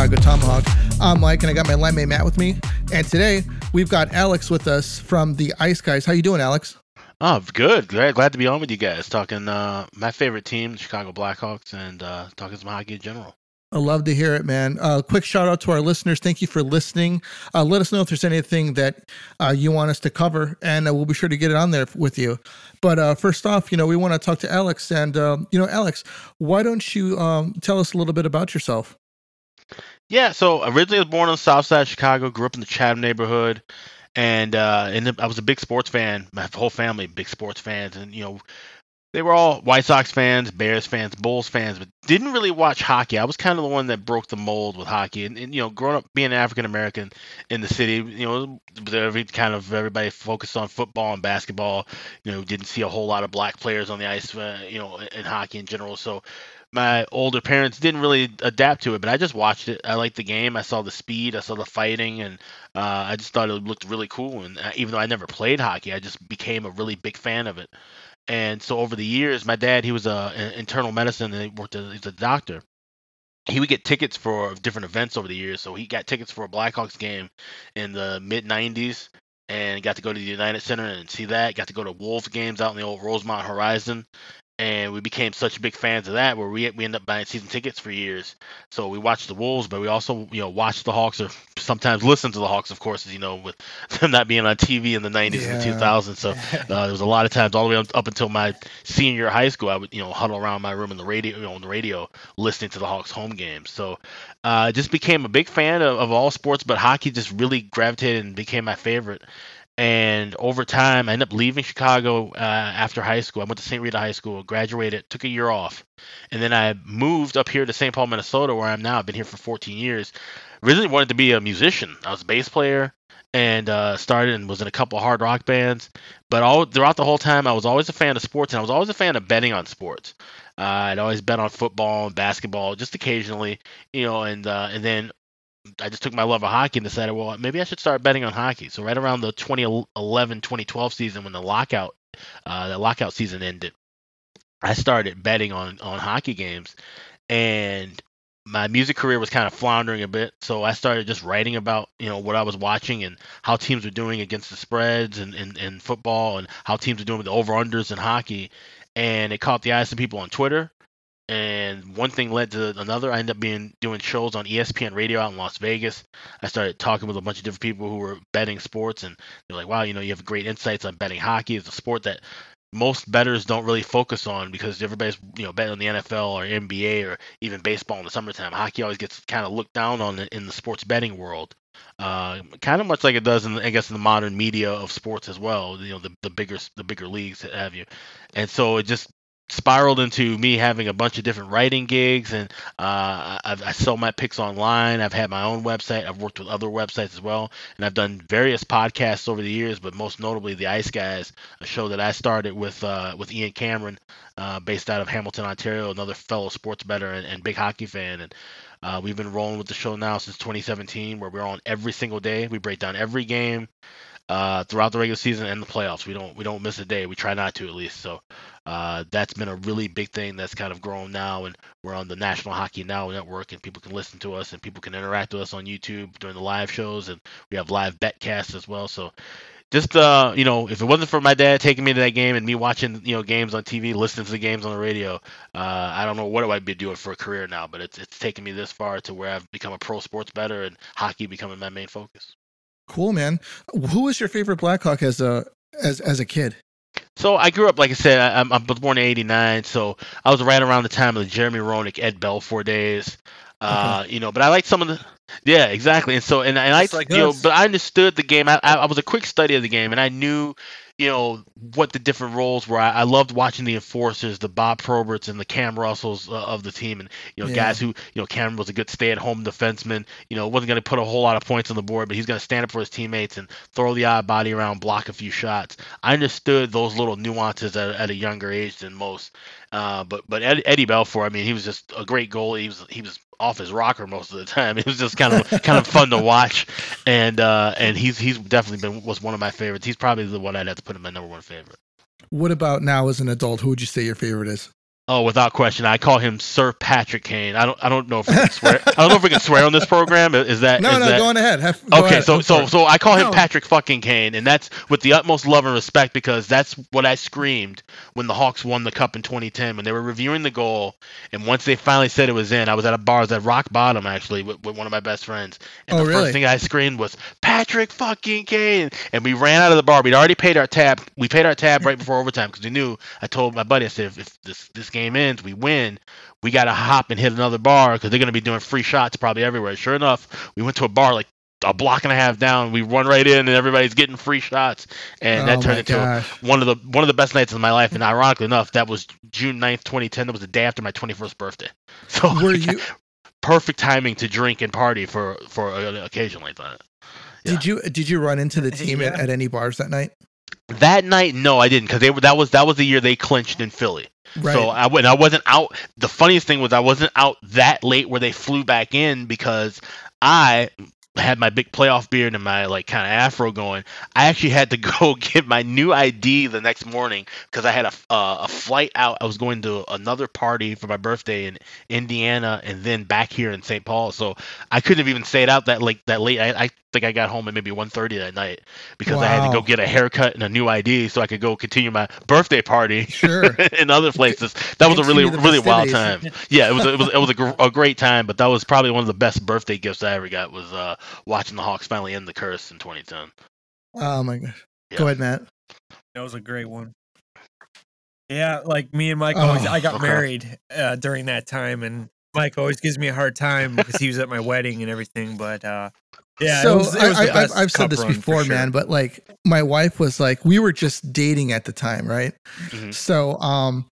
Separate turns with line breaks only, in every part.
Chicago Tomahawk. I'm Mike, and I got my line mate Matt with me. And today we've got Alex with us from the Ice Guys. How you doing, Alex?
Oh, good. Glad, glad to be on with you guys, talking uh, my favorite team, the Chicago Blackhawks, and uh, talking some hockey in general.
I love to hear it, man. Uh, quick shout out to our listeners. Thank you for listening. Uh, let us know if there's anything that uh, you want us to cover, and uh, we'll be sure to get it on there with you. But uh, first off, you know, we want to talk to Alex, and um, you know, Alex, why don't you um, tell us a little bit about yourself?
Yeah, so originally I was born on the south side of Chicago, grew up in the Chatham neighborhood, and uh, and I was a big sports fan. My whole family big sports fans, and you know, they were all White Sox fans, Bears fans, Bulls fans, but didn't really watch hockey. I was kind of the one that broke the mold with hockey, and, and you know, growing up being African American in the city, you know, every kind of everybody focused on football and basketball. You know, didn't see a whole lot of black players on the ice, uh, you know, in hockey in general. So my older parents didn't really adapt to it, but I just watched it. I liked the game. I saw the speed. I saw the fighting, and uh, I just thought it looked really cool. And uh, even though I never played hockey, I just became a really big fan of it. And so over the years, my dad, he was a, a internal medicine and he worked as he's a doctor. He would get tickets for different events over the years. So he got tickets for a Blackhawks game in the mid 90s and got to go to the United Center and see that. Got to go to Wolves games out in the old Rosemont Horizon and we became such big fans of that where we we ended up buying season tickets for years. So we watched the Wolves, but we also you know watched the Hawks or sometimes listen to the Hawks, of course, as you know, with them not being on TV in the 90s yeah. and 2000s. So uh, there was a lot of times all the way up, up, until my senior high school, I would you know huddle around my room in the radio, you know, on the radio, listening to the Hawks home games. So uh, I just became a big fan of, of all sports, but hockey just really gravitated and became my favorite. And over time, I ended up leaving Chicago uh, after high school. I went to St. Rita High School, graduated, took a year off, and then I moved up here to St. Paul, Minnesota, where I'm now. I've been here for 14 years. Originally wanted to be a musician. I was a bass player and uh, started and was in a couple hard rock bands. But all throughout the whole time, I was always a fan of sports, and I was always a fan of betting on sports. Uh, I'd always bet on football and basketball, just occasionally, you know. And uh, and then I just took my love of hockey and decided, well, maybe I should start betting on hockey. So right around the 2011, 2012 season, when the lockout, uh, the lockout season ended, I started betting on on hockey games, and my music career was kind of floundering a bit. So I started just writing about you know what I was watching and how teams were doing against the spreads and in, in football and how teams were doing with the over unders in hockey, and it caught the eyes of people on Twitter and one thing led to another. I ended up being doing shows on ESPN Radio out in Las Vegas. I started talking with a bunch of different people who were betting sports, and they're like, "Wow, you know, you have great insights on betting hockey. It's a sport that most bettors don't really focus on because everybody's you know betting on the NFL or NBA or even baseball in the summertime. Hockey always gets kind of looked down on in the sports betting world." Uh, kind of much like it does in, I guess, in the modern media of sports as well. You know, the, the bigger the bigger leagues have you, and so it just spiraled into me having a bunch of different writing gigs and uh, I've, i sell my picks online i've had my own website i've worked with other websites as well and i've done various podcasts over the years but most notably the ice guys a show that i started with uh, with ian cameron uh, based out of hamilton ontario another fellow sports bettor and, and big hockey fan and uh, we've been rolling with the show now since 2017 where we're on every single day. We break down every game uh, throughout the regular season and the playoffs. We don't we don't miss a day. We try not to at least. So uh, that's been a really big thing that's kind of grown now, and we're on the National Hockey Now network, and people can listen to us and people can interact with us on YouTube during the live shows, and we have live betcasts as well. So just uh, you know, if it wasn't for my dad taking me to that game and me watching you know games on TV, listening to the games on the radio, uh, I don't know what I'd be doing for a career now. But it's it's taken me this far to where I've become a pro sports bettor and hockey becoming my main focus.
Cool, man. Who was your favorite Blackhawk as a as as a kid?
So I grew up, like I said, I, I was born in '89, so I was right around the time of the Jeremy Roenick, Ed Belfour days. Uh, okay. you know, but I like some of the, yeah, exactly. And so, and, and I, like you know, but I understood the game. I, I, I was a quick study of the game, and I knew you know what the different roles were. I, I, loved watching the enforcers, the Bob Proberts and the Cam Russells uh, of the team, and you know yeah. guys who you know Cam was a good stay-at-home defenseman. You know wasn't going to put a whole lot of points on the board, but he's going to stand up for his teammates and throw the odd body around, block a few shots. I understood those little nuances at, at a younger age than most. Uh, but but Eddie Belfour, I mean, he was just a great goalie. He was he was off his rocker most of the time. It was just kind of kind of fun to watch, and uh, and he's he's definitely been was one of my favorites. He's probably the one I'd have to put in my number one favorite.
What about now as an adult? Who would you say your favorite is?
Oh, without question, I call him Sir Patrick Kane. I don't, I don't know if we can swear. I don't know if we can swear on this program. Is that
no,
is
no?
that,
Go on ahead. Have, go
okay,
ahead.
so so so I call him
No.
Patrick fucking Kane, and that's with the utmost love and respect because that's what I screamed when the Hawks won the cup in 2010 when they were reviewing the goal, and once they finally said it was in, I was at a bar, I was at rock bottom actually with, with one of my best friends, and
Oh,
the
really?
first thing I screamed was Patrick fucking Kane, and we ran out of the bar. We'd already paid our tab. We paid our tab right before overtime because we knew. I told my buddy, I said, if, if this this game ends, we win. We got to hop and hit another bar because they're going to be doing free shots probably everywhere. Sure enough, we went to a bar like a block and a half down. We run right in, and everybody's getting free shots, and
Oh
that turned into
gosh.
one of the one of the best nights of my life. And ironically enough, that was June 9th, 2010. That was the day after my 21st birthday. So
Were you?
perfect timing to drink and party for for uh, an occasion like that. Yeah.
Did you? Did you run into the team at, at any bars that night?
That night, no, I didn't, because they were that was that was the year they clinched in Philly.
Right.
So I went. I wasn't out. The funniest thing was I wasn't out that late where they flew back in because I had my big playoff beard and my like kind of afro going. I actually had to go get my new ID the next morning because I had a uh, a flight out. I was going to another party for my birthday in Indiana and then back here in St. Paul. So I couldn't have even stayed out that late. That late. I, I think I got home at maybe 1.30 that night because I had to go get a haircut and a new ID so I could go continue my birthday party
Sure.
in other places. That was a really really wild time. Yeah, it was it was it was a, gr- a great time, but that was probably one of the best birthday gifts I ever got was uh, watching the Hawks finally end the curse in 2010.
Oh my gosh.
Yeah.
Go ahead, Matt.
That was a great one. Yeah, like me and Mike always.
Oh,
I got
okay.
married uh, during that time, and Mike always gives me a hard time because he was at my wedding and everything. But uh, yeah,
so
was,
I, I, I've, I've said this before,
sure.
man, but like my wife was like, we were just dating at the time, right?
Mhm.
So, um,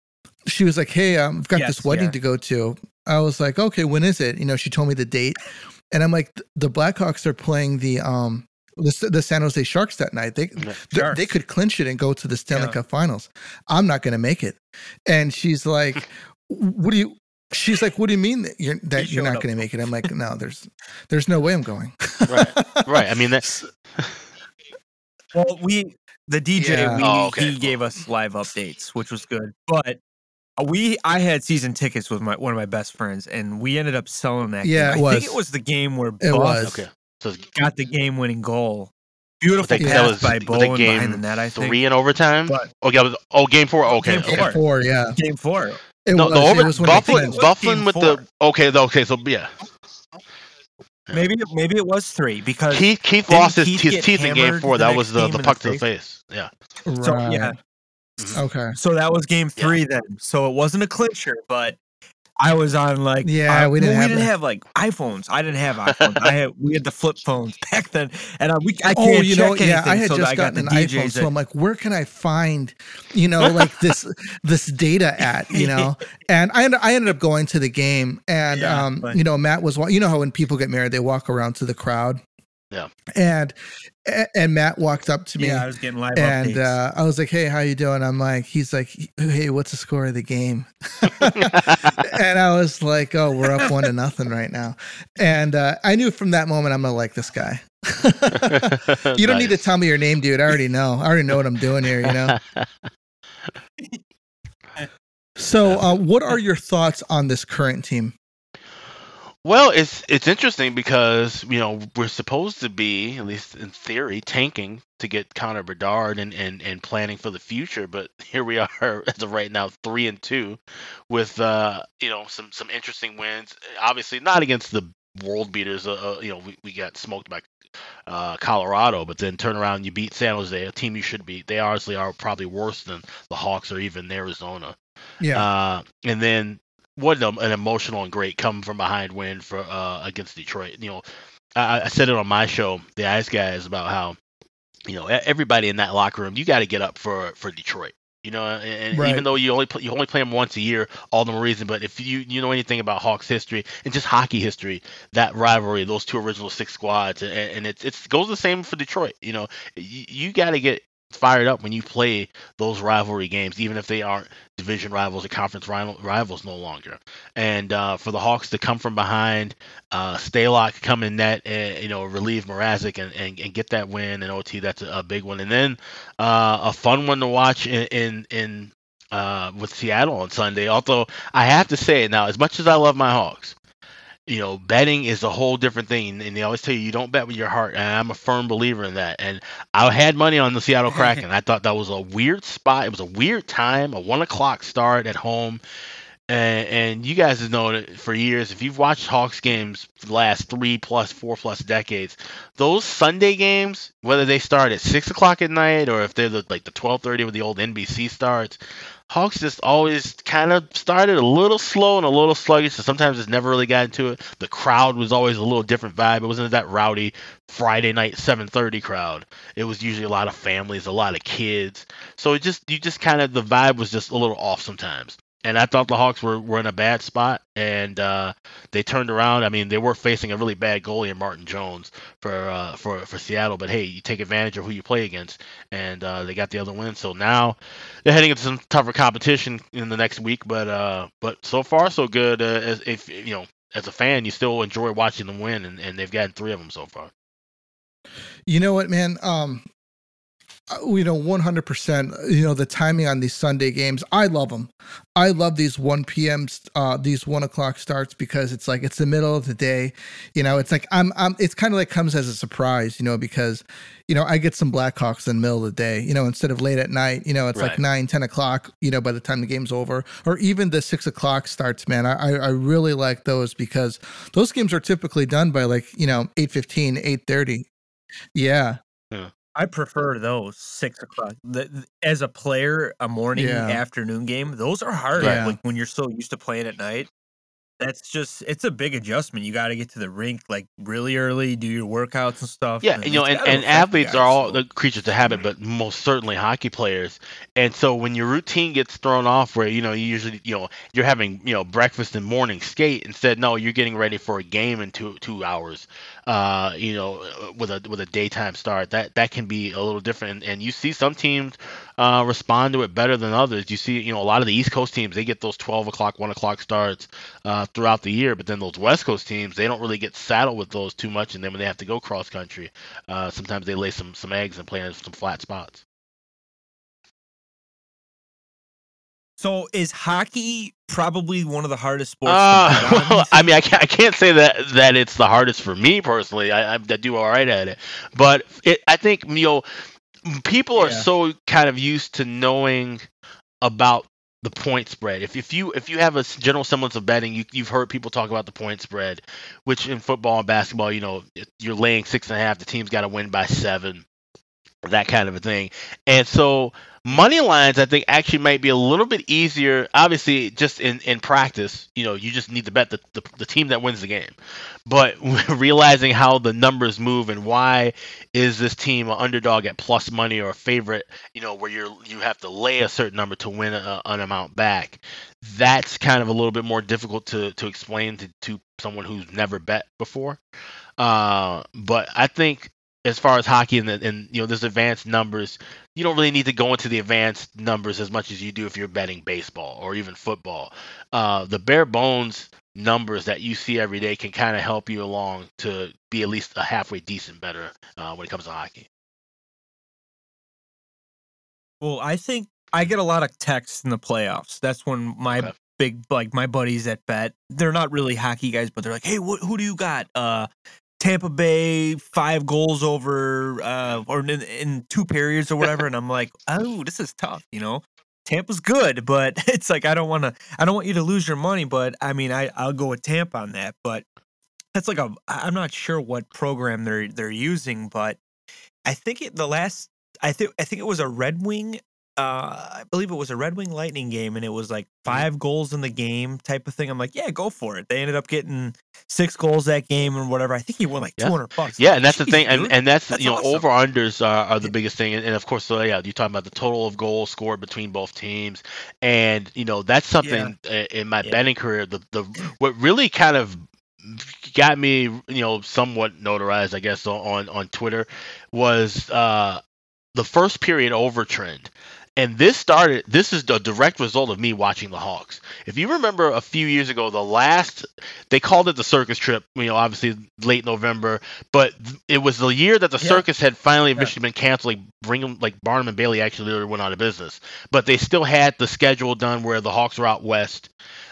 she was like, "Hey, um, I've got
Yes,
this wedding
yeah.
to go to." I was like, "Okay, when is it?" You know, she told me the date, and I'm like, "The Blackhawks are playing the um the, the San Jose Sharks that night. They they, they could clinch it and go to the Stanley
Yeah.
Cup Finals. I'm not going to make it." And she's like, "What do you?" She's like, "What do you mean that you're that
He
you're not going to make it?" I'm like, "No, there's there's no way I'm going."
Right, right. I mean that's.
Well, we the DJ
Yeah.
we
Oh, okay.
he gave us live updates, which was good. But uh, we I had season tickets with my one of my best friends, and we ended up selling that.
Yeah,
game.
it
I think it was the game where
It
Buff
was.
Okay, so
got the game winning goal. Beautiful
that,
Yeah.
that
pass
was
by
was that
Bowen behind the net. I think.
three in overtime.
But
Oh, yeah, was, oh, game four. Okay,
Game
okay.
four.
Four, yeah.
game four.
It
No,
was.
the
it
over,
was when they
Buffalo-
Buffalo,
was
Buffalo
game
with the okay, the, okay, so yeah, Yeah.
Maybe maybe it was three because
Keith Keith lost his,
Keith
his
get
teeth in game four. That was the, the puck
the
to the face. Yeah,
so yeah.
Okay.
So that was game
Yeah.
three then. So it wasn't a clincher, but I was on like
Yeah,
uh,
we didn't
well,
have
we didn't have like iPhones. I didn't have iPhones. I had we had the flip phones back then, and I, we I
Oh,
can't
you
check
know, yeah. I had
so
just
I got
gotten
the
an
DJs.
iPhone, so I'm like, where can I find, you know, like this this data at, you know? And I ended, I ended up going to the game, and
Yeah,
um,
but-
you know, Matt was, wa- you know, how when people get married, they walk around to the crowd,
Yeah.
and a- and Matt walked up to me,
yeah, I was getting live
and
updates.
uh, I was like, "Hey, how you doing?" I'm like, he's like, "Hey, what's the score of the game?" and I was like, "Oh, we're up one to nothing right now." And uh, I knew from that moment I'm gonna like this guy. you don't need to tell me your name, dude. I already know. I already know what I'm doing here. You know. So, uh, what are your thoughts on this current team?
Well, it's it's interesting because you know we're supposed to be, at least in theory, tanking to get Connor Bedard and, and, and planning for the future. But here we are as of right now, three and two, with uh, you know some some interesting wins. Obviously, not against the world beaters. Uh, uh, you know, we, we got smoked by uh, Colorado, but then turn around and you beat San Jose, a team you should beat. They honestly are probably worse than the Hawks or even Arizona.
Yeah.
Uh, and then what an, an emotional and great come from behind win for uh, against Detroit. You know, I, I said it on my show, the Ice Guys, about how you know everybody in that locker room, you got to get up for for Detroit. You know, and,
Right.
even though you only play, you only play them once a year, all the more reason. But if you you know anything about Hawks history and just hockey history, that rivalry, those two original six squads, and, and it's it's goes the same for Detroit. You know, you, you got to get fired up when you play those rivalry games, even if they aren't division rivals or conference rivals no longer. And uh, for the Hawks to come from behind, uh, Stalock come in net, and, you know, relieve Mrazek and, and, and get that win in OT, that's a, a big one. And then uh, a fun one to watch in in, in uh, with Seattle on Sunday. Although I have to say now, as much as I love my Hawks, you know, betting is a whole different thing, and they always tell you you don't bet with your heart, and I'm a firm believer in that. And I had money on the Seattle Kraken. I thought that was a weird spot. It was a weird time, a one o'clock start at home. And, and you guys have known it for years. If you've watched Hawks games for the last three plus, four plus decades, those Sunday games, whether they start at six o'clock at night or if they're the, like the twelve thirty with the old NBC starts, Hawks just always kind of started a little slow and a little sluggish, so sometimes it's never really got into it. The crowd was always a little different vibe. It wasn't that rowdy Friday night 7:30 crowd. It was usually a lot of families, a lot of kids. So it just you just kind of the vibe was just a little off sometimes and I thought the Hawks were, were in a bad spot, and uh, they turned around. I mean, they were facing a really bad goalie in Martin Jones for uh, for for Seattle, but hey, you take advantage of who you play against, and uh, they got the other win. So now they're heading into some tougher competition in the next week, but uh, but so far so good. Uh, as if you know, as a fan, you still enjoy watching them win, and, and they've gotten three of them so far.
You know what, man? Um, you know 100% you know the timing on these sunday games i love them i love these 1 p.m uh these 1 o'clock starts because it's like it's the middle of the day you know it's like i'm, I'm it's kind of like comes as a surprise you know because you know i get some blackhawks in the middle of the day you know instead of late at night you know it's right. like 9 10 o'clock you know by the time the game's over or even the 6 o'clock starts man i i really like those because those games are typically done by like you know 8 15 8 30 yeah
yeah. I prefer those six o'clock. The, as a player, a morning, yeah. afternoon game, those are hard. Yeah. Like when you're so used to playing at night that's just it's a big adjustment. You got to get to the rink like really early, do your workouts and stuff.
Yeah, and, you know, and, and athletes guys, are all so. the creatures of habit, but most certainly hockey players. And so when your routine gets thrown off, where you know you usually you know you're having you know breakfast and morning skate instead, no, you're getting ready for a game in two two hours. Uh, you know, with a with a daytime start, that that can be a little different. And, you see some teams uh, respond to it better than others. You see, you know, a lot of the East Coast teams they get those 12 o'clock, 1 o'clock starts uh, throughout the year, but then those West Coast teams they don't really get saddled with those too much, and then when they have to go cross country, uh, sometimes they lay some some eggs and play in some flat spots.
So is hockey probably one of the hardest sports? Uh,
well, I mean, I can't, I can't say that that it's the hardest for me personally. I, I, I do all right at it, but it, I think you know people are yeah. so kind of used to knowing about the point spread. If if you if you have a general semblance of betting, you you've heard people talk about the point spread, which in football and basketball, you know, you're laying six and a half. The team's got to win by seven, that kind of a thing. And so money lines, I think, actually might be a little bit easier. Obviously, just in, in practice, you know, you just need to bet the, the, the team that wins the game. But realizing how the numbers move and why is this team an underdog at plus money or a favorite, you know, where you're you have to lay a certain number to win a, an amount back. That's kind of a little bit more difficult to, to explain to, to someone who's never bet before. Uh, but I think as far as hockey and, the, and you know there's advanced numbers you don't really need to go into the advanced numbers as much as you do if you're betting baseball or even football. Uh, the bare bones numbers that you see every day can kind of help you along to be at least a halfway decent better uh, when it comes to hockey.
Well i think i get a lot of texts in the playoffs. That's when my okay. big like my buddies at bet they're not really hockey guys but they're like hey wh- who do you got? Uh Tampa Bay five goals over uh, or in, in two periods or whatever, and I'm like, oh, this is tough, you know. Tampa's good, but it's like I don't want to. I don't want you to lose your money, but I mean, I I'll go with Tampa on that. But that's like a. I'm not sure what program they're they're using, but I think it, the last. I think I think it was a Red Wing uh, I believe it was a Red Wing Lightning game, and it was like mm-hmm. five goals in the game type of thing. I'm like, yeah, go for it. They ended up getting six goals that game or whatever. I think he won like yeah. 200 bucks.
Yeah, like, and that's the thing, and, and that's, that's you know awesome. over unders are, are the biggest thing, and, and, of course, so yeah, you're talking about the total of goals scored between both teams, and you know that's something yeah. in my yeah. betting career. The the what really kind of got me, you know, somewhat notarized, I guess, on on Twitter was uh the first period over trend And this started, this is the direct result of me watching the Hawks. If you remember a few years ago, the last, they called it the circus trip, you know, obviously late November, but it was the year that the yeah. circus had finally officially yeah. been canceled. Like, bring like Barnum and Bailey actually literally went out of business, but they still had the schedule done where the Hawks were out west.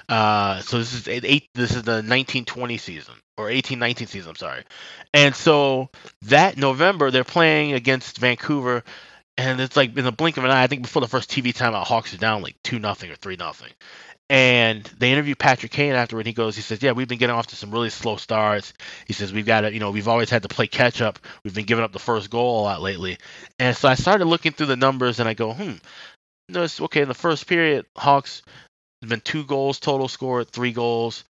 Uh, so this is eight, this is the 1920 season or 1819 season, I'm sorry. And so that November, they're playing against Vancouver and it's like in the blink of an eye. I think before the first TV timeout, Hawks are down like two nothing or three nothing. And they interview Patrick Kane afterward. He goes, he says, "Yeah, we've been getting off to some really slow starts." He says, "We've got to, you know, we've always had to play catch up. We've been giving up the first goal a lot lately." And so I started looking through the numbers, and I go, "Hmm, notice okay." In the first period, Hawks have been two goals total scored, three goals.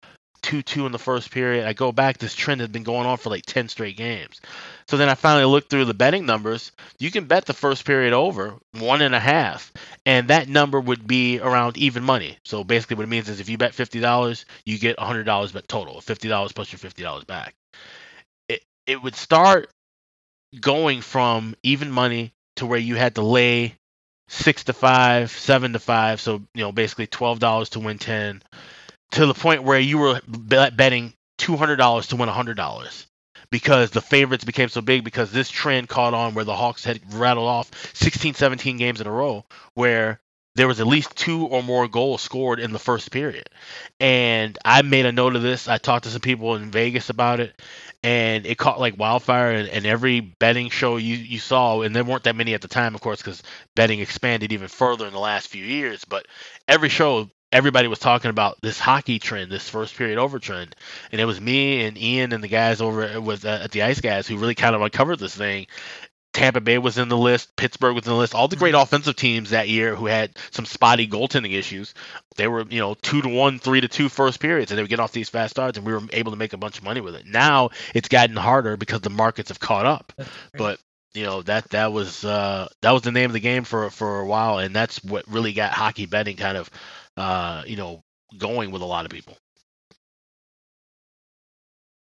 2 2 in the first period. I go back, this trend has been going on for like 10 straight games. So then I finally looked through the betting numbers. You can bet the first period over one and a half, and that number would be around even money. So basically, what it means is if you bet $50, you get $100 bet total, $50 plus your $50 back. It, it would start going from even money to where you had to lay six to five, seven to five. So, you know, basically $12 to win 10 to the point where you were betting $200 to win $100 because the favorites became so big because this trend caught on where the Hawks had rattled off 16, 17 games in a row where there was at least two or more goals scored in the first period. And I made a note of this. I talked to some people in Vegas about it, and it caught like wildfire. And, and every betting show you, you saw, and there weren't that many at the time, of course, because betting expanded even further in the last few years. But every show everybody was talking about this hockey trend, this first period over trend, and it was me and Ian and the guys over with uh, at the Ice Guys who really kind of uncovered this thing. Tampa Bay was in the list, Pittsburgh was in the list, all the great mm-hmm. offensive teams that year who had some spotty goaltending issues. They were, you know, two to one, three to two first periods, and they would get off these fast starts, and we were able to make a bunch of money with it. Now it's gotten harder because the markets have caught up. But you know that that was uh, that was the name of the game for for a while, and that's what really got hockey betting kind of uh, you know, going with a lot of people.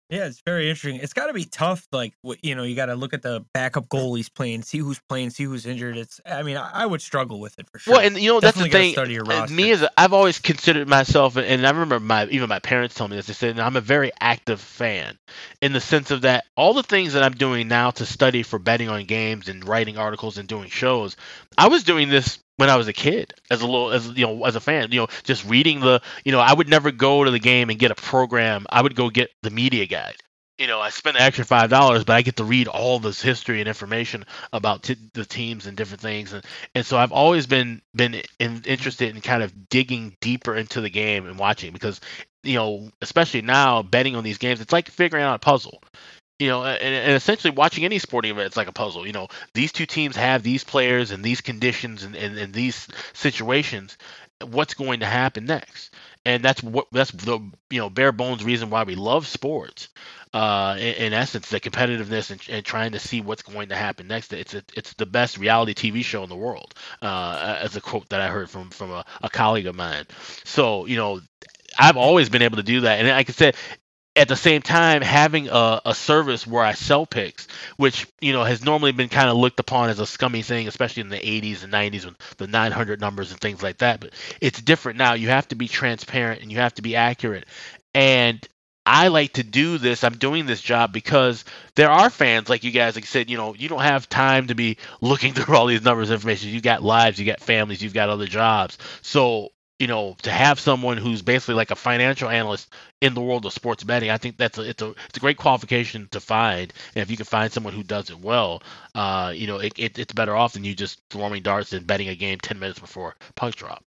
Yeah, it's very interesting. It's got to be tough. Like, you know, you got to look at the backup goalies playing, see who's playing, see who's injured. It's, I mean, I, would struggle with it for sure.
Well, and you know, Definitely that's the thing. Roster. Me as I've always considered myself, and I remember my even my parents told me this. They said I'm a very active fan, in the sense of that all the things that I'm doing now to study for betting on games and writing articles and doing shows, I was doing this when I was a kid, as a little, as you know, as a fan, you know, just reading the, you know, I would never go to the game and get a program. I would go get the media guide. You know, I spend the extra five dollars, but I get to read all this history and information about t- the teams and different things, and and so I've always been been in, interested in kind of digging deeper into the game and watching because you know, especially now betting on these games, it's like figuring out a puzzle you know, and, and, essentially watching any sporting event, it's like a puzzle. You know, these two teams have these players and these conditions and, and, and these situations. What's going to happen next? And that's what that's the you know bare bones reason why we love sports. Uh, in, in essence, the competitiveness and, and, trying to see what's going to happen next. It's a, it's the best reality TV show in the world. Uh, as a quote that I heard from from a, a colleague of mine. So you know, I've always been able to do that. And like I said, at the same time having a, a service where I sell picks, which you know has normally been kind of looked upon as a scummy thing, especially in the 80s and 90s when the 900 numbers and things like that. But it's different now. You have to be transparent and you have to be accurate. And I like to do this. I'm doing this job because there are fans like you guys. Like I said, you know, you don't have time to be looking through all these numbers and information. You got lives, you got families, you've got other jobs. So you know, to have someone who's basically like a financial analyst in the world of sports betting, I think that's a, it's a it's a great qualification to find. And if you can find someone who does it well, uh, you know, it, it, it's better off than you just throwing darts and betting a game ten minutes before puck drop.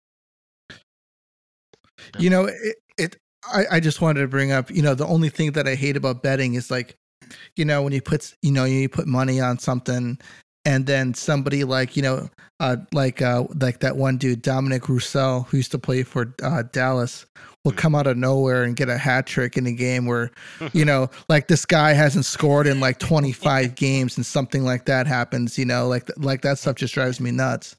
You know, it, it I, I just wanted to bring up, you know, the only thing that I hate about betting is like, you know, when you put you know, you put money on something and then somebody like you know uh, like uh, like that one dude Dominic Roussel who used to play for uh, Dallas will hmm. come out of nowhere and get a hat trick in a game where you know like this guy hasn't scored in like 25 games and something like that happens you know like like that stuff just drives me nuts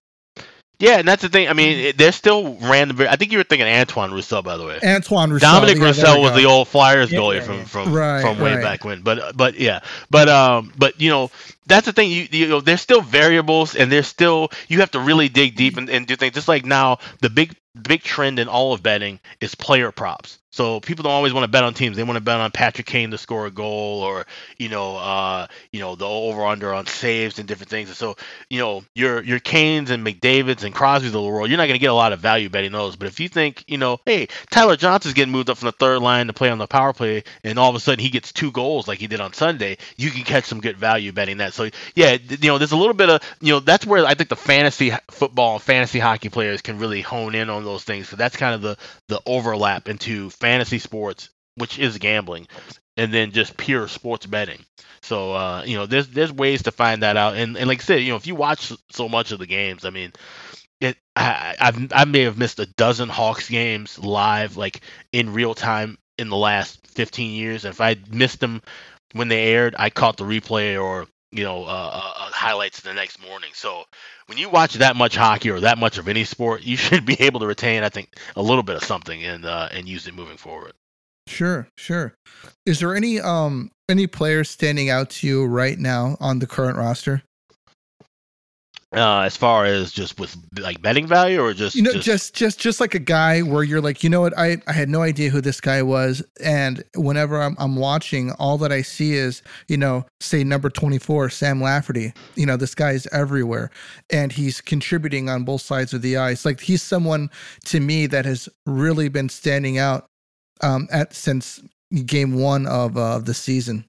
Yeah, and that's the thing. I mean, it, they're still random. I think you were thinking Antoine Roussel, by the way.
Antoine Roussel.
Dominic
yeah,
Roussel was the old Flyers
Yeah,
goalie
yeah,
from from
Right,
from way
right.
back when. But but yeah, but um, but you know that's the thing. You you know there's still variables, and there's still you have to really dig deep and, and do things. Just like now, the big big trend in all of betting is player props. So people don't always want to bet on teams. They want to bet on Patrick Kane to score a goal, or you know, uh, you know, the over under on saves and different things. And so, you know, your your Kanes and McDavid's and Crosby's of the world, you're not going to get a lot of value betting those. But if you think, you know, hey, Tyler Johnson's getting moved up from the third line to play on the power play, and all of a sudden he gets two goals like he did on Sunday, you can catch some good value betting that. So yeah, you know, there's a little bit of, you know, that's where I think the fantasy football and fantasy hockey players can really hone in on those things. So that's kind of the the overlap into fantasy sports, which is gambling, and then just pure sports betting. So uh, you know, there's there's ways to find that out, and and like I said, you know, if you watch so much of the games, I mean, it I I've, I may have missed a dozen Hawks games live, like in real time in the last 15 years. And if I missed them when they aired, I caught the replay or you know uh, uh, uh, highlights the next morning. So when you watch that much hockey or that much of any sport, you should be able to retain, I think, a little bit of something and uh, and use it moving forward.
Sure, sure. Is there any um any players standing out to you right now on the current roster?
Uh, as far as just with like betting value or just
You know, just just just like a guy where you're like, you know what, I I had no idea who this guy was, and whenever I'm I'm watching, all that I see is, you know, say number 24, Sam Lafferty. You know, this guy's everywhere, and he's contributing on both sides of the ice. Like he's someone to me that has really been standing out um at since game one of uh, the season.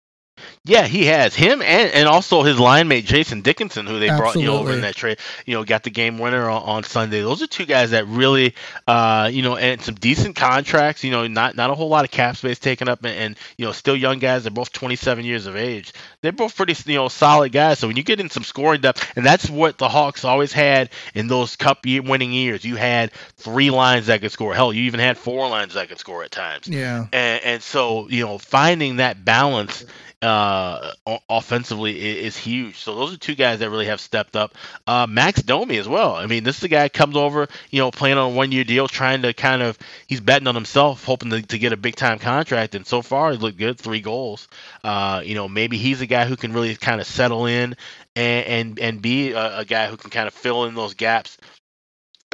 Yeah, he has him and, and also his line mate Jason Dickinson, who they brought you know over in that trade. You know, got the game winner on, on Sunday. Those are two guys that really, uh, you know, and some decent contracts. You know, not not a whole lot of cap space taken up, and, and you know, still young guys. They're both 27 years of age. They're both pretty you know solid guys. So when you get in some scoring depth, and that's what the Hawks always had in those Cup year winning years. You had three lines that could score. Hell, you even had four lines that could score at times
Yeah.
and, and so you know finding that balance uh offensively is, is huge. So those are two guys that really have stepped up. Uh max domi as well. I mean this is a guy comes over you know playing on a one year deal trying to kind of he's betting on himself hoping to, to get a big time contract and so far he's looked good three goals. Uh you know maybe he's a guy who can really kind of settle in and and, and be a, a guy who can kind of fill in those gaps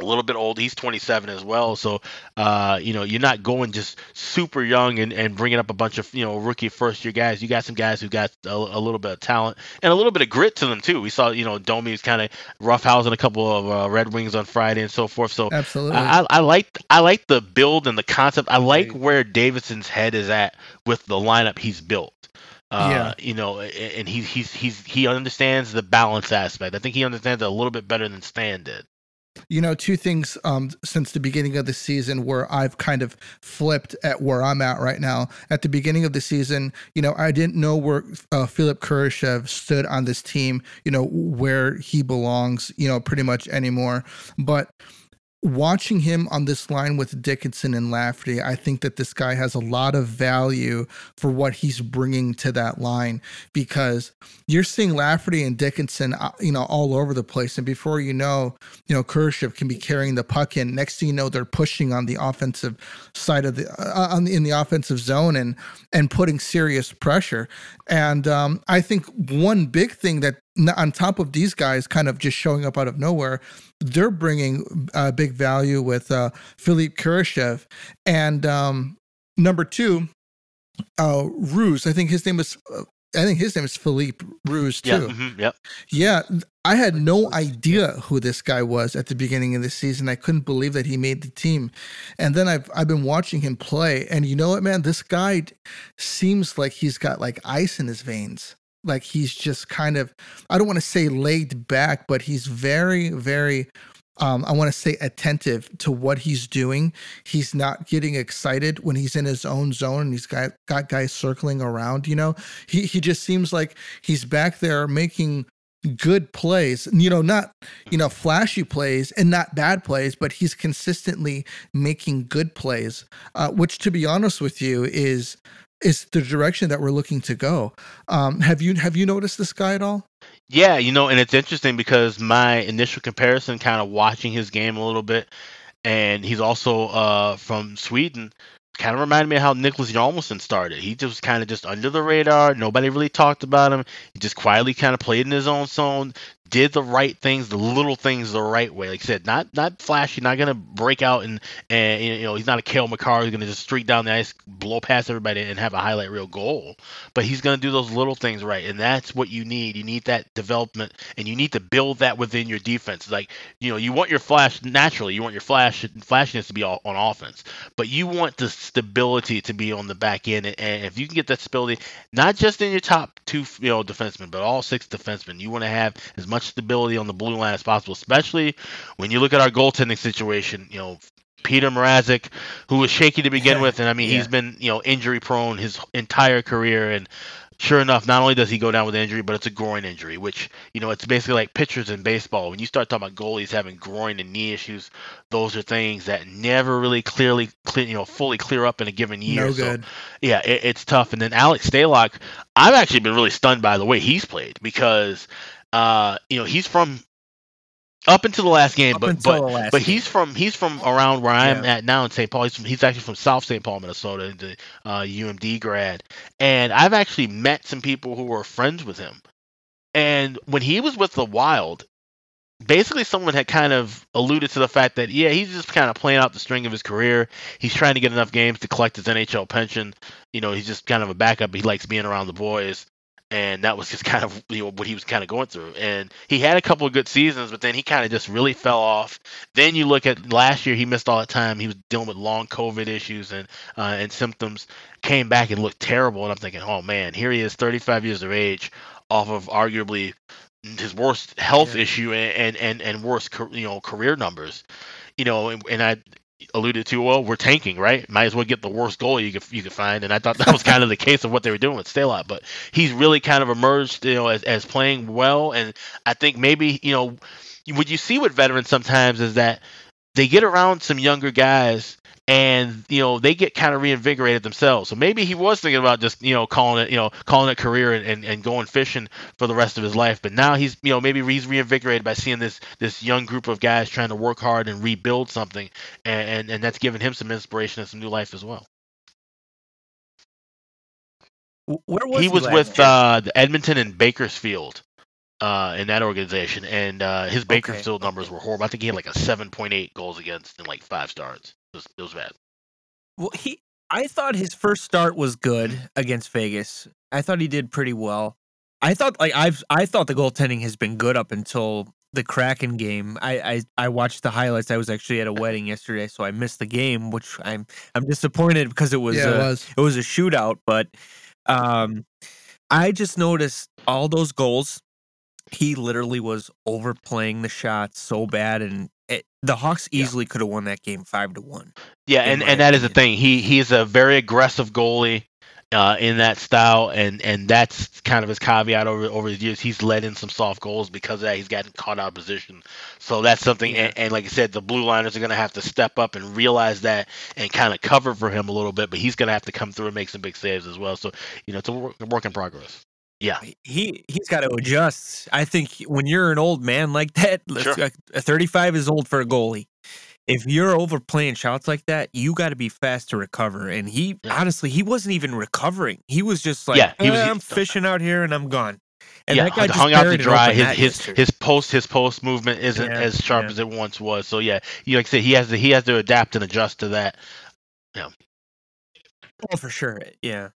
a little bit old. He's 27 as well. So, uh, you know, you're not going just super young and, and bringing up a bunch of, you know, rookie first year guys. You got some guys who got a, a little bit of talent and a little bit of grit to them, too. We saw, you know, Domi was kind of roughhousing a couple of uh, Red Wings on Friday and so forth. So,
Absolutely.
I, I I like I like the build and the concept. I like where Davidson's head is at with the lineup he's built. Uh,
Yeah.
you know, and he he's he's he understands the balance aspect. I think he understands it a little bit better than Stan did.
You know, two things um, since the beginning of the season where I've kind of flipped at where I'm at right now. At the beginning of the season, you know, I didn't know where uh, Philipp Kurashev stood on this team, you know, where he belongs, you know, pretty much anymore. But watching him on this line with Dickinson and Lafferty, I think that this guy has a lot of value for what he's bringing to that line because you're seeing Lafferty and Dickinson, uh, you know, all over the place. And before you know, you know, Kurashev can be carrying the puck in. Next thing you know, they're pushing on the offensive side of the uh, on the, in the offensive zone and and putting serious pressure. And um, I think one big thing that on top of these guys kind of just showing up out of nowhere, they're bringing uh, big value with uh, Philipp Kurashev and um, number two, uh, Roos. I think his name is. Uh, I think his name is Filip Roos too.
Yeah. mhm, yep.
Yeah, I had no idea who this guy was at the beginning of the season. I couldn't believe that he made the team. And then I've I've been watching him play and you know what man, this guy seems like he's got like ice in his veins. Like he's just kind of I don't want to say laid back, but he's very very um, I want to say attentive to what he's doing. He's not getting excited when he's in his own zone and he's got, got guys circling around, you know. He he just seems like he's back there making good plays, you know, not you know flashy plays and not bad plays, but he's consistently making good plays, uh, which to be honest with you is is the direction that we're looking to go. Um, have you have you noticed this guy at all?
Yeah, you know, and it's interesting because my initial comparison, kind of watching his game a little bit, and he's also uh, from Sweden. Kind of reminded me of how Nicholas Hjalmarsson started. He just kind of just under the radar. Nobody really talked about him. He just quietly kind of played in his own zone, did the right things, the little things the right way. Like I said, not not flashy, not gonna break out and and you know he's not a Cale Makar who's gonna just streak down the ice, blow past everybody, and have a highlight reel goal. But he's gonna do those little things right, and that's what you need. You need that development, and you need to build that within your defense. Like you know, you want your flash naturally. You want your flash flashiness to be all, on offense, but you want the stability to be on the back end. And, and if you can get that stability, not just in your top two, you know, defensemen, but all six defensemen, you want to have as much stability on the blue line as possible. Especially when you look at our goaltending situation. You know, Peter Mrazek, who was shaky to begin with, and I mean yeah. he's been you know injury prone his entire career, and sure enough, not only does he go down with injury, but it's a groin injury, which you know it's basically like pitchers in baseball. When you start talking about goalies having groin and knee issues, those are things that never really clearly, clear, you know, fully clear up in a given year.
No good.
So, yeah, it, it's tough. And then Alex Stalock, I've actually been really stunned by the way he's played because. Uh, you know, he's from up until the last game,
Up
but but but he's from he's from around where I'm
Yeah.
at now in St. Paul. He's from, he's actually from South St. Paul, Minnesota, the uh, UMD grad, and I've actually met some people who were friends with him. And when he was with the Wild, basically someone had kind of alluded to the fact that yeah, he's just kind of playing out the string of his career. He's trying to get enough games to collect his NHL pension. You know, he's just kind of a backup. He likes being around the boys and that was just kind of you know what he was kind of going through. And he had a couple of good seasons, but then he kind of just really fell off. Then you look at last year; he missed all that time. He was dealing with long COVID issues and uh, and symptoms. Came back and looked terrible. And I'm thinking, oh man, here he is, 35 years of age, off of arguably his worst health
Yeah.
issue and, and and and worst you know career numbers. You know, and, and I alluded to, well, we're tanking, right? Might as well get the worst goal you could you could find, and I thought that was kind of the case of what they were doing with Stalock. But he's really kind of emerged, you know, as, as playing well, and I think maybe you know what you see with veterans sometimes is that they get around some younger guys and you know they get kind of reinvigorated themselves. So maybe he was thinking about just you know calling it you know calling it career and, and, and going fishing for the rest of his life. But now he's you know maybe he's reinvigorated by seeing this this young group of guys trying to work hard and rebuild something and and, and that's given him some inspiration and some new life as well.
Where was
he he
was
with uh the edmonton and bakersfield uh, in that organization, and uh, his Bakersfield numbers were horrible. I think he had like a 7.8 goals against and like five starts. It was, it was bad.
Well, he. I thought his first start was good against Vegas. I thought he did pretty well. I thought like I've I thought the goaltending has been good up until the Kraken game. I I, I watched the highlights. I was actually at a wedding yesterday, so I missed the game, which I'm I'm disappointed because it was
yeah,
uh,
it was.
it was a shootout. But um, I just noticed all those goals. He literally was overplaying the shots so bad, and it, the Hawks
Yeah.
easily could have won that game five to one.
Yeah, and, and that is the thing. He he's a very aggressive goalie uh, in that style, and, and that's kind of his caveat over over the years. He's let in some soft goals because of that. He's gotten caught out of position, so that's something.
Yeah.
And, and like I said, the blue liners are going to have to step up and realize that and kind of cover for him a little bit. But he's going to have to come through and make some big saves as well. So you know, it's a work, a work in progress. Yeah,
he he's got to adjust. I think when you're an old man like that,
Sure.
like, a 35 is old for a goalie. If you're overplaying shots like that, you got to be fast to recover. And he
Yeah.
honestly, he wasn't even recovering. He was just like,
Yeah, he was-
"Eh, I'm fishing out here and I'm gone. And
yeah,
that guy
hung, out to dry. His his his post his post movement isn't
Yeah,
as sharp
yeah.
as it once was. So yeah, you like I said, he has to he has to adapt and adjust to that. Yeah.
Oh, for sure. Yeah.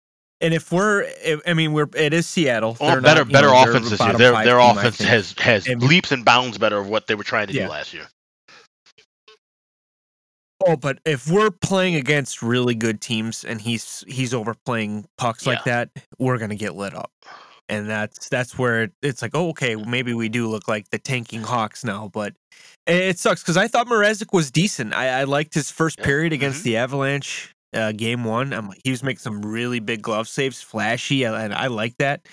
And if we're, I mean, we're it is Seattle. They're
better
not,
better
know, they're
offense this year. Their their
team,
offense has has
And-
leaps and bounds better of what they were trying to
Yeah.
do last year.
Oh, but if we're playing against really good teams and he's he's overplaying pucks like that, we're gonna get lit up, and that's that's where it's like, oh, okay, maybe we do look like the tanking Hawks now, but it, sucks because I thought Mrazek was decent. I, I liked his first
Yeah.
period against
Mhm.
the Avalanche, uh, game one. I'm like, he was making some really big glove saves, flashy, and I like that.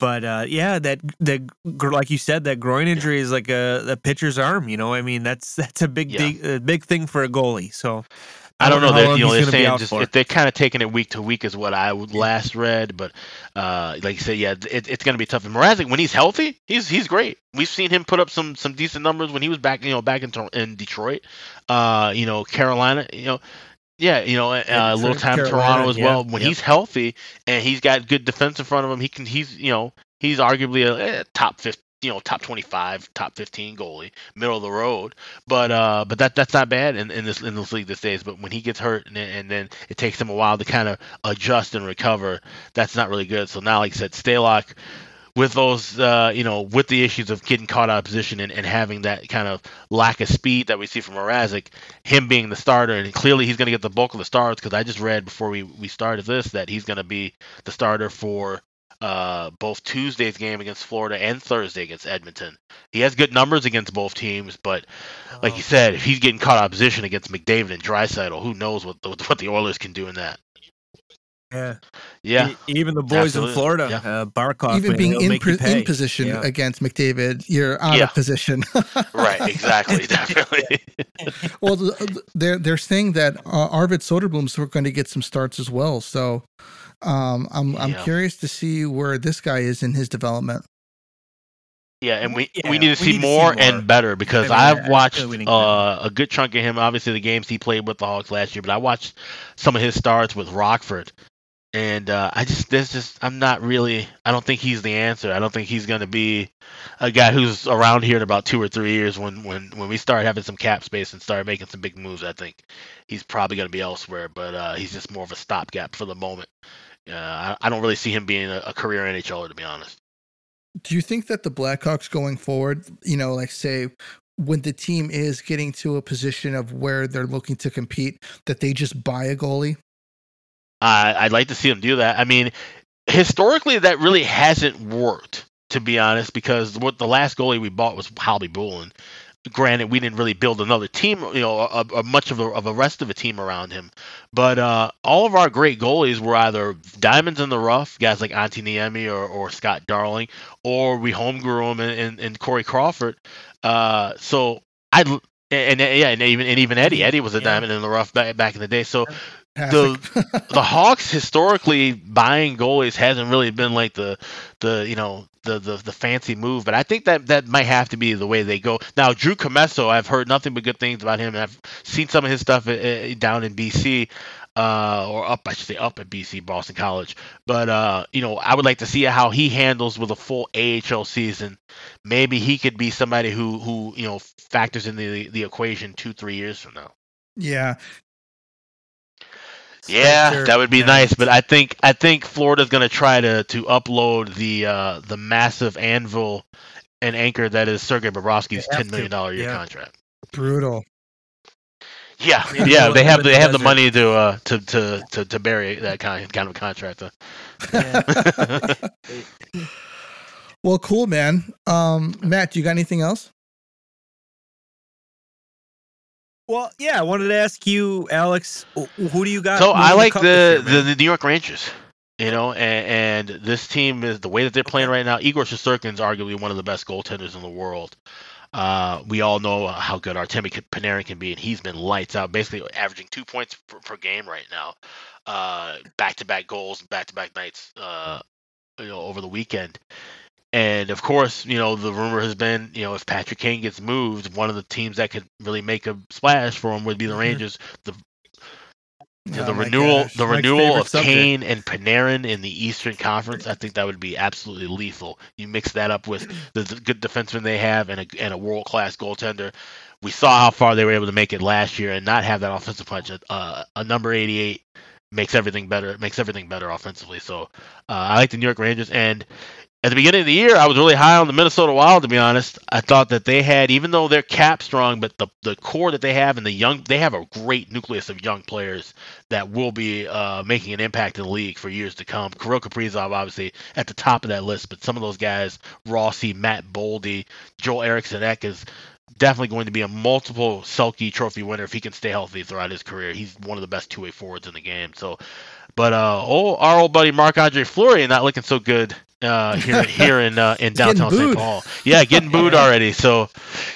But uh, yeah, that the like you said, that groin injury is like a, a pitcher's arm. You know, I mean, that's that's a big
Yeah.
big, a big thing for a goalie. So
I don't know. They're,
long
you know, they're saying just they're kind of taking it week to week is what I would last read. But uh, like you said, yeah, it, it's going to be tough. And Mrazek, when he's healthy, he's he's great. We've seen him put up some some decent numbers when he was back, you know, back in in Detroit. Uh, you know, Carolina, you know. Yeah, you know, uh, a little time in
Carolina,
Toronto as
yeah,
well. When
yep.
he's healthy and he's got good defense in front of him, he can. He's you know he's arguably a, eh, top fifty, you know, top twenty-five, top fifteen goalie, middle of the road. But uh, but that that's not bad in, in this in this league these days. But when he gets hurt and, then- and then it takes him a while to kind of adjust and recover, that's not really good. So now, like I said, Stalock with those, uh, you know, with the issues of getting caught out of position and, and having that kind of lack of speed that we see from Mrazek, him being the starter, and clearly he's going to get the bulk of the starts because I just read before we, we started this that he's going to be the starter for uh, both Tuesday's game against Florida and Thursday against Edmonton. He has good numbers against both teams, but like you said, if he's getting caught out of position against McDavid and Draisaitl, who knows what the, what the Oilers can do in that?
Yeah,
Yeah,
E- even the boys
Absolutely.
in Florida,
Yeah.
uh, Barkov,
Even being in, pr- in position
Yeah.
against McDavid, you're out
Yeah.
of position.
right, exactly, definitely.
well, th- th- they're they're saying that uh, Arvid Soderblom's going to get some starts as well. So um, I'm I'm curious to see where this guy is in his development.
Yeah, and we
Yeah,
we need to
we
see
need to see
more
more.
and better because
I mean,
I've
I- I
watched
feel we need
uh, a good chunk of him. Obviously, the games he played with the Hawks last year, but I watched some of his starts with Rockford, and uh, I just there's just I'm not really I don't think he's the answer. I don't think he's going to be a guy who's around here in about two or three years when when when we start having some cap space and start making some big moves. I think he's probably going to be elsewhere, but uh, he's just more of a stopgap for the moment. Uh, I, I don't really see him being a, a career NHLer to be honest.
Do you think that the Blackhawks going forward, you know, like say when the team is getting to a position of where they're looking to compete, that they just buy a goalie?
I I'd like to see him do that. I mean, historically, that really hasn't worked, to be honest, because what the last goalie we bought was Khabibulin. Granted, we didn't really build another team, you know, a, a much of a, of a rest of a team around him. But uh, all of our great goalies were either diamonds in the rough, guys like Antti Niemi or, or Scott Darling, or we homegrew them and, in, in Corey Crawford. Uh, so I and, and yeah, and even and even Eddie, Eddie was a
Yeah.
diamond in the rough back, back in the day. So
Hasek.
the Hawks historically buying goalies hasn't really been like the the you know the, the the fancy move, but I think that that might have to be the way they go. Now, Drew Commesso, I've heard nothing but good things about him, and I've seen some of his stuff uh, down in BC. Uh, or up, I should say, up at BC Boston College. But uh, you know, I would like to see how he handles with a full AHL season. Maybe he could be somebody who, who you know, factors in the the equation two, three years from now.
yeah.
Yeah,
Spencer
that would be
Knight.
nice, but I think I think Florida's going to try to to upload the uh, the massive anvil and anchor that is Sergei Bobrovsky's ten million dollar year
yeah.
contract.
Brutal.
Yeah,
Yeah,
yeah,
throw
they have
the
they have the money to uh to to to, to bury that kind kind of contract. Though.
well, cool, man. Um, Matt, do you got anything else?
Well, yeah, I wanted to ask you, Alex, who do you got?
so I like the,
year,
the the New York Rangers. You know, and, and this team is the way that they're playing right now. Igor Shesterkin is arguably one of the best goaltenders in the world. Uh, we all know how good Artemi Panarin can be, and he's been lights out, basically averaging two points per, per game right now. Uh, back-to-back goals, back-to-back nights, uh, you know, over the weekend. And of course, you know, the rumor has been, you know, if Patrick Kane gets moved, one of the teams that could really make a splash for him would be the
Mhm.
Rangers. The
Oh
the renewal,
gosh.
the
Mike's
renewal of
subject.
Kane and Panarin in the Eastern Conference, I think that would be absolutely lethal. You mix that up with the, the good defenseman they have and a and a world class goaltender. We saw how far they were able to make it last year and not have that offensive punch. Uh, a number 88 makes everything better. It makes everything better offensively. So uh, I like the New York Rangers. And at the beginning of the year, I was really high on the Minnesota Wild. To be honest, I thought that they had, even though they're cap strong, but the the core that they have and the young, they have a great nucleus of young players that will be uh, making an impact in the league for years to come. Kirill Kaprizov, obviously, at the top of that list, but some of those guys, Rossi, Matt Boldy, Joel Eriksson Ek is definitely going to be a multiple Selke Trophy winner if he can stay healthy throughout his career. He's one of the best two-way forwards in the game. So, but uh, oh, our old buddy Marc-Andre Fleury not looking so good uh, here here in uh, in downtown St. Paul. Yeah, getting booed already. So,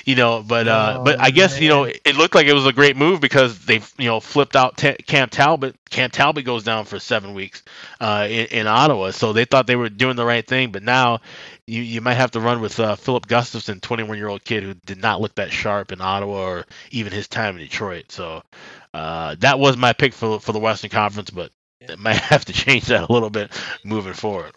you know, but uh, oh, but I guess man. you know it looked like it was a great move because they you know flipped out T- Cam Talbot. Cam Talbot goes down for seven weeks uh, in, in, Ottawa, so they thought they were doing the right thing. But now you you might have to run with uh, Filip Gustavsson, 21 year old kid who did not look that sharp in Ottawa or even his time in Detroit. So uh, that was my pick for for the Western Conference, but it might have to change that a little bit moving forward.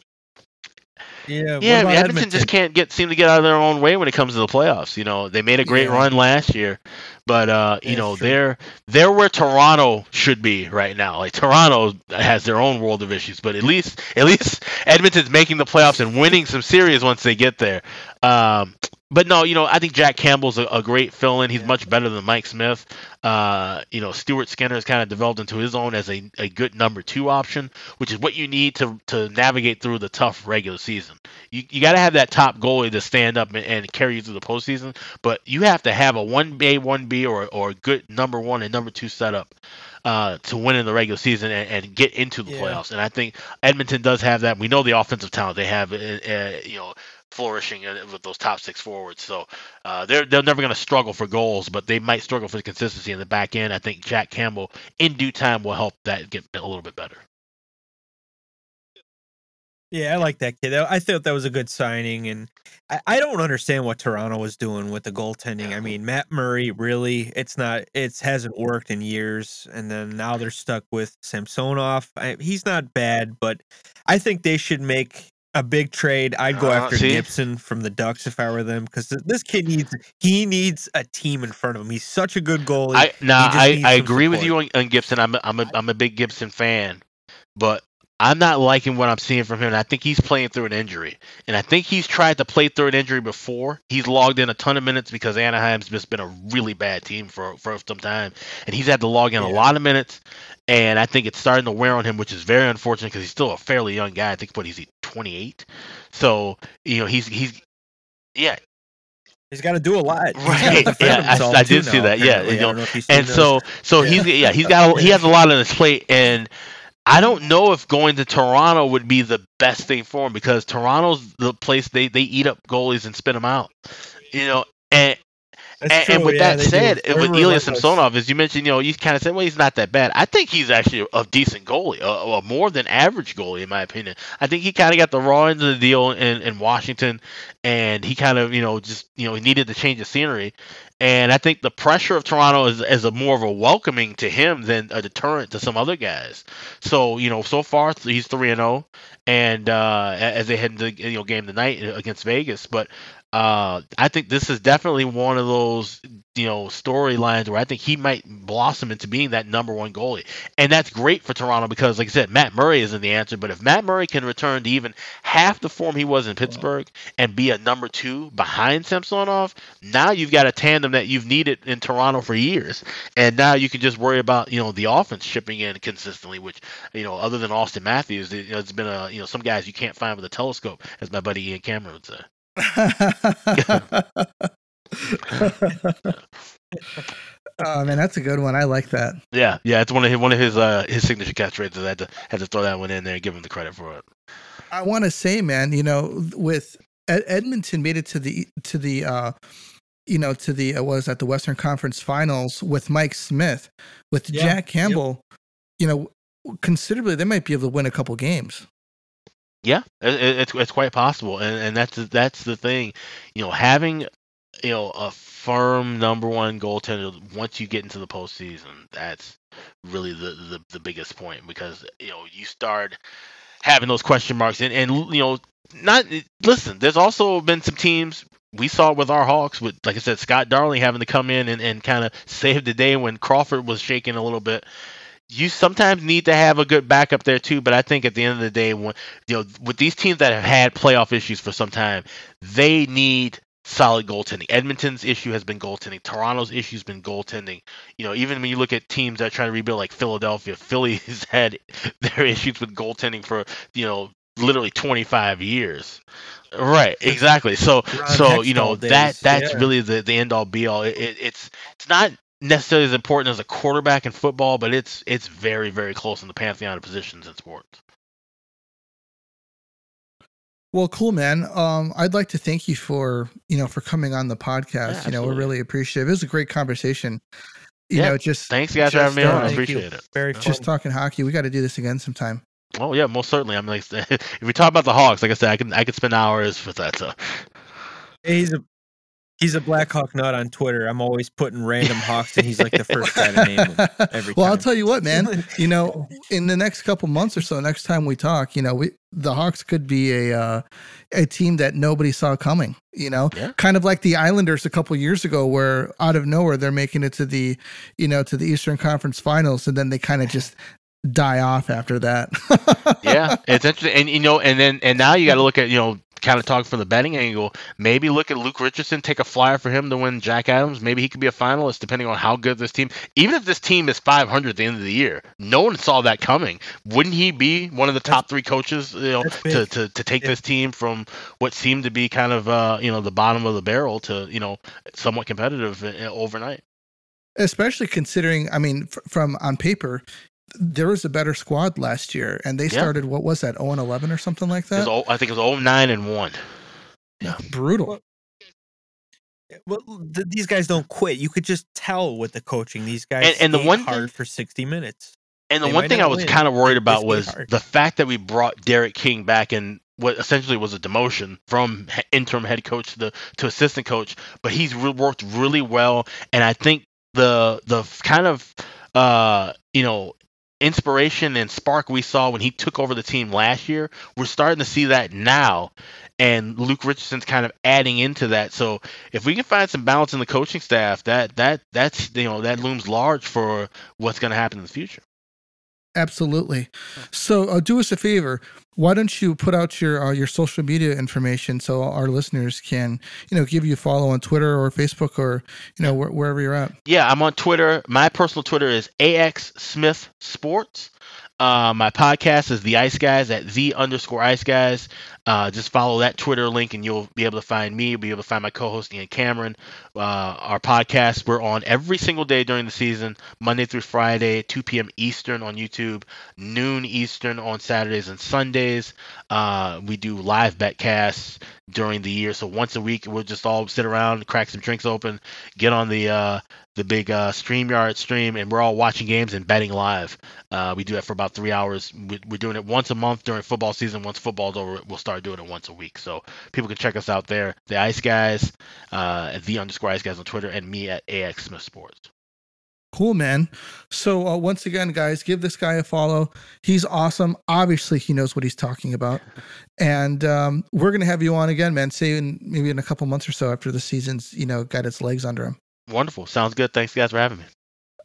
Yeah,
yeah. Edmonton, Edmonton, just can't get seem to get out of their own way when it comes to the playoffs. You know, they made a great yeah. run last year, but uh, you know true. they're they're where Toronto should be right now. Like Toronto has their own world of issues, but at least at least Edmonton's making the playoffs and winning some series once they get there. Um, but no, you know, I think Jack Campbell's a, a great fill-in. He's much better than Mike Smith. Uh, you know, Stuart Skinner has kind of developed into his own as a, a good number two option, which is what you need to to navigate through the tough regular season. You you got to have that top goalie to stand up and, and, carry you through the postseason, but you have to have a one A, one B, or or a good number one and number two setup uh, to win in the regular season and, and get into the yeah. playoffs. And I think Edmonton does have that. We know the offensive talent they have. Uh, uh you know, flourishing with those top six forwards. So uh, they're they're never going to struggle for goals, but they might struggle for the consistency in the back end. I think Jack Campbell, in due time, will help that get a little bit better.
Yeah, I like that kid. I thought that was a good signing, and I, I don't understand what Toronto was doing with the goaltending. I mean, Matt Murray really, it's not, it hasn't worked in years, and then now they're stuck with Samsonov. I, he's not bad, but I think they should make a big trade. I'd go uh, after see? Gibson from the Ducks if I were them because this kid needs he needs a team in front of him. He's such a good goalie.
I, nah, I, I agree support. with you on, on, Gibson. I'm a, I'm a I'm a big Gibson fan, but I'm not liking what I'm seeing from him. And I think he's playing through an injury, and I think he's tried to play through an injury before. He's logged in a ton of minutes because Anaheim's just been a really bad team for for some time, and he's had to log in yeah. a lot of minutes and I think it's starting to wear on him, which is very unfortunate because he's still a fairly young guy. I think what he's 28, so you know he's he's yeah.
He's got to do a lot.
Right. Yeah, I, I did see now, that. Yeah. You know, and so so yeah. he's yeah he's got a, he has a lot on his plate, and I don't know if going to Toronto would be the best thing for him because Toronto's the place they they eat up goalies and spit them out. You know, and and, and, with yeah, that said, with Ilya Samsonov, as you mentioned, you know, you kind of said, well, he's not that bad. I think he's actually a decent goalie, a, a more than average goalie, in my opinion. I think he kind of got the raw end of the deal in, in Washington, and he kind of, you know, just, you know, he needed to change the scenery. And I think the pressure of Toronto is, is a more of a welcoming to him than a deterrent to some other guys. So, you know, so far he's 3 and 0 and uh, as they head into the you know, game tonight against Vegas, but uh, I think this is definitely one of those you know storylines where I think he might blossom into being that number one goalie, and that's great for Toronto because, like I said, Matt Murray isn't the answer. But if Matt Murray can return to even half the form he was in Pittsburgh and be a number two behind Samsonov, now you've got a tandem that you've needed in Toronto for years, and now you can just worry about you know the offense shipping in consistently, which you know other than Auston Matthews, it's been a you know some guys you can't find with a telescope, as my buddy Ian Cameron would say
oh man, that's a good one. I like that.
Yeah, yeah, it's one of his one of his uh his signature catchphrases. I had to had to throw that one in there and give him the credit for it.
I want to say, man, you know, with Ed- Edmonton made it to the to the uh you know to the uh, was at the Western Conference Finals with Mike Smith, with yeah, Jack Campbell. Yep. You know, considerably they might be able to win a couple games.
Yeah, it, it's it's quite possible, and and that's that's the thing, you know, having you know a firm number one goaltender once you get into the postseason, that's really the the, the biggest point because you know you start having those question marks and and you know not listen. There's also been some teams we saw it with our Hawks with like I said Scott Darling having to come in and, and kind of save the day when Crawford was shaking a little bit you sometimes need to have a good backup there too. But I think at the end of the day, when you know with these teams that have had playoff issues for some time, they need solid goaltending. Edmonton's issue has been goaltending. Toronto's issue has been goaltending. You know, even when you look at teams that try to rebuild like Philadelphia, Philly's had their issues with goaltending for you know literally 25 years. Right, exactly. So, so you know that that's yeah. really the the end all be all. It, it, it's it's not necessarily as important as a quarterback in football, but it's it's very very close in the pantheon of positions in sports.
Well, cool, man. Um, I'd like to thank you for you know for coming on the podcast.
Yeah,
you know, we're really appreciative. It was a great conversation. You
Yeah,
know, just
Thanks, guys, for having me
uh,
on. I
thank
you.
appreciate it.
Very fun.
just talking hockey. We got to do this again sometime.
Oh yeah, most certainly. I'm like, if we talk about the Hawks, like I said, I can I could spend hours with that. So
He's a he's a Blackhawk nut on Twitter. I'm always putting random Hawks, and he's like the first guy to name them every
well, I'll tell you what, man. You know, in the next couple months or so, next time we talk, you know, we the Hawks could be a uh, a team that nobody saw coming. You know,
Yeah.
kind of like the Islanders a couple years ago, where out of nowhere they're making it to the you know to the Eastern Conference Finals, and then they kind of just die off after that.
yeah, it's interesting, and you know, and then and now you got to look at you know, kind of talk from the betting angle. Maybe look at Luke Richardson, take a flyer for him to win Jack Adams. Maybe he could be a finalist, depending on how good this team. Even if this team is 500 at the end of the year, no one saw that coming. Wouldn't he be one of the top three coaches? You know, to, to to take
Yeah.
this team from what seemed to be kind of uh you know the bottom of the barrel to you know somewhat competitive uh, overnight.
Especially considering, I mean, f- from on paper, there was a better squad last year, and they
Yeah.
started what was that, 0 and 11 or something like
It was,
that?
o- I think it was 09 and one.
Yeah, Brutal.
well, th- these guys don't quit. You could just tell with the coaching. These guys
And- and the
skate
one thing-
hard for 60 minutes.
And the
They
one thing I was kind of worried about was
hard.
the fact that we brought Derek King back in what essentially was a demotion from interim head coach to the to assistant coach, but he's re- worked really well, and I think the the kind of uh you know inspiration and spark we saw when he took over the team last year, we're starting to see that now. And Luke Richardson's kind of adding into that. So if we can find some balance in the coaching staff, that that that's you know that looms large for what's going to happen in the future.
Absolutely. So, uh, do us a favor. Why don't you put out your uh, your social media information so our listeners can, you know, give you a follow on Twitter or Facebook or you know wh- wherever you're at.
Yeah, I'm on Twitter. My personal Twitter is AX Smith Sports. Uh, my podcast is The Ice Guys at the underscore Ice Guys. Uh, just follow that Twitter link and you'll be able to find me. You'll be able to find my co-host Ian Cameron. Uh, our podcast we're on every single day during the season, Monday through Friday, 2 p.m. Eastern on YouTube, noon Eastern on Saturdays and Sundays. Uh, we do live betcasts during the year, so once a week we'll just all sit around, crack some drinks open, get on the uh, the big uh, StreamYard stream, and we're all watching games and betting live. Uh, we do that for about three hours. We, we're doing it once a month during football season. Once football's over, we'll start doing it once a week. So people can check us out there. The Ice Guys, uh, the underscore Ice Guys on Twitter, and me at AX Smith Sports.
Cool, man. So uh, once again, guys, give this guy a follow. He's awesome. Obviously, he knows what he's talking about, and um, we're gonna have you on again, man. Say in maybe in a couple months or so after the season's you know got its legs under him.
Wonderful. Sounds good. Thanks, guys, for having me.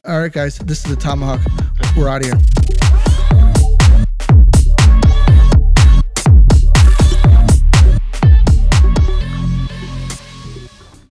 All right, guys. This is the Tomahawk. We're out of here.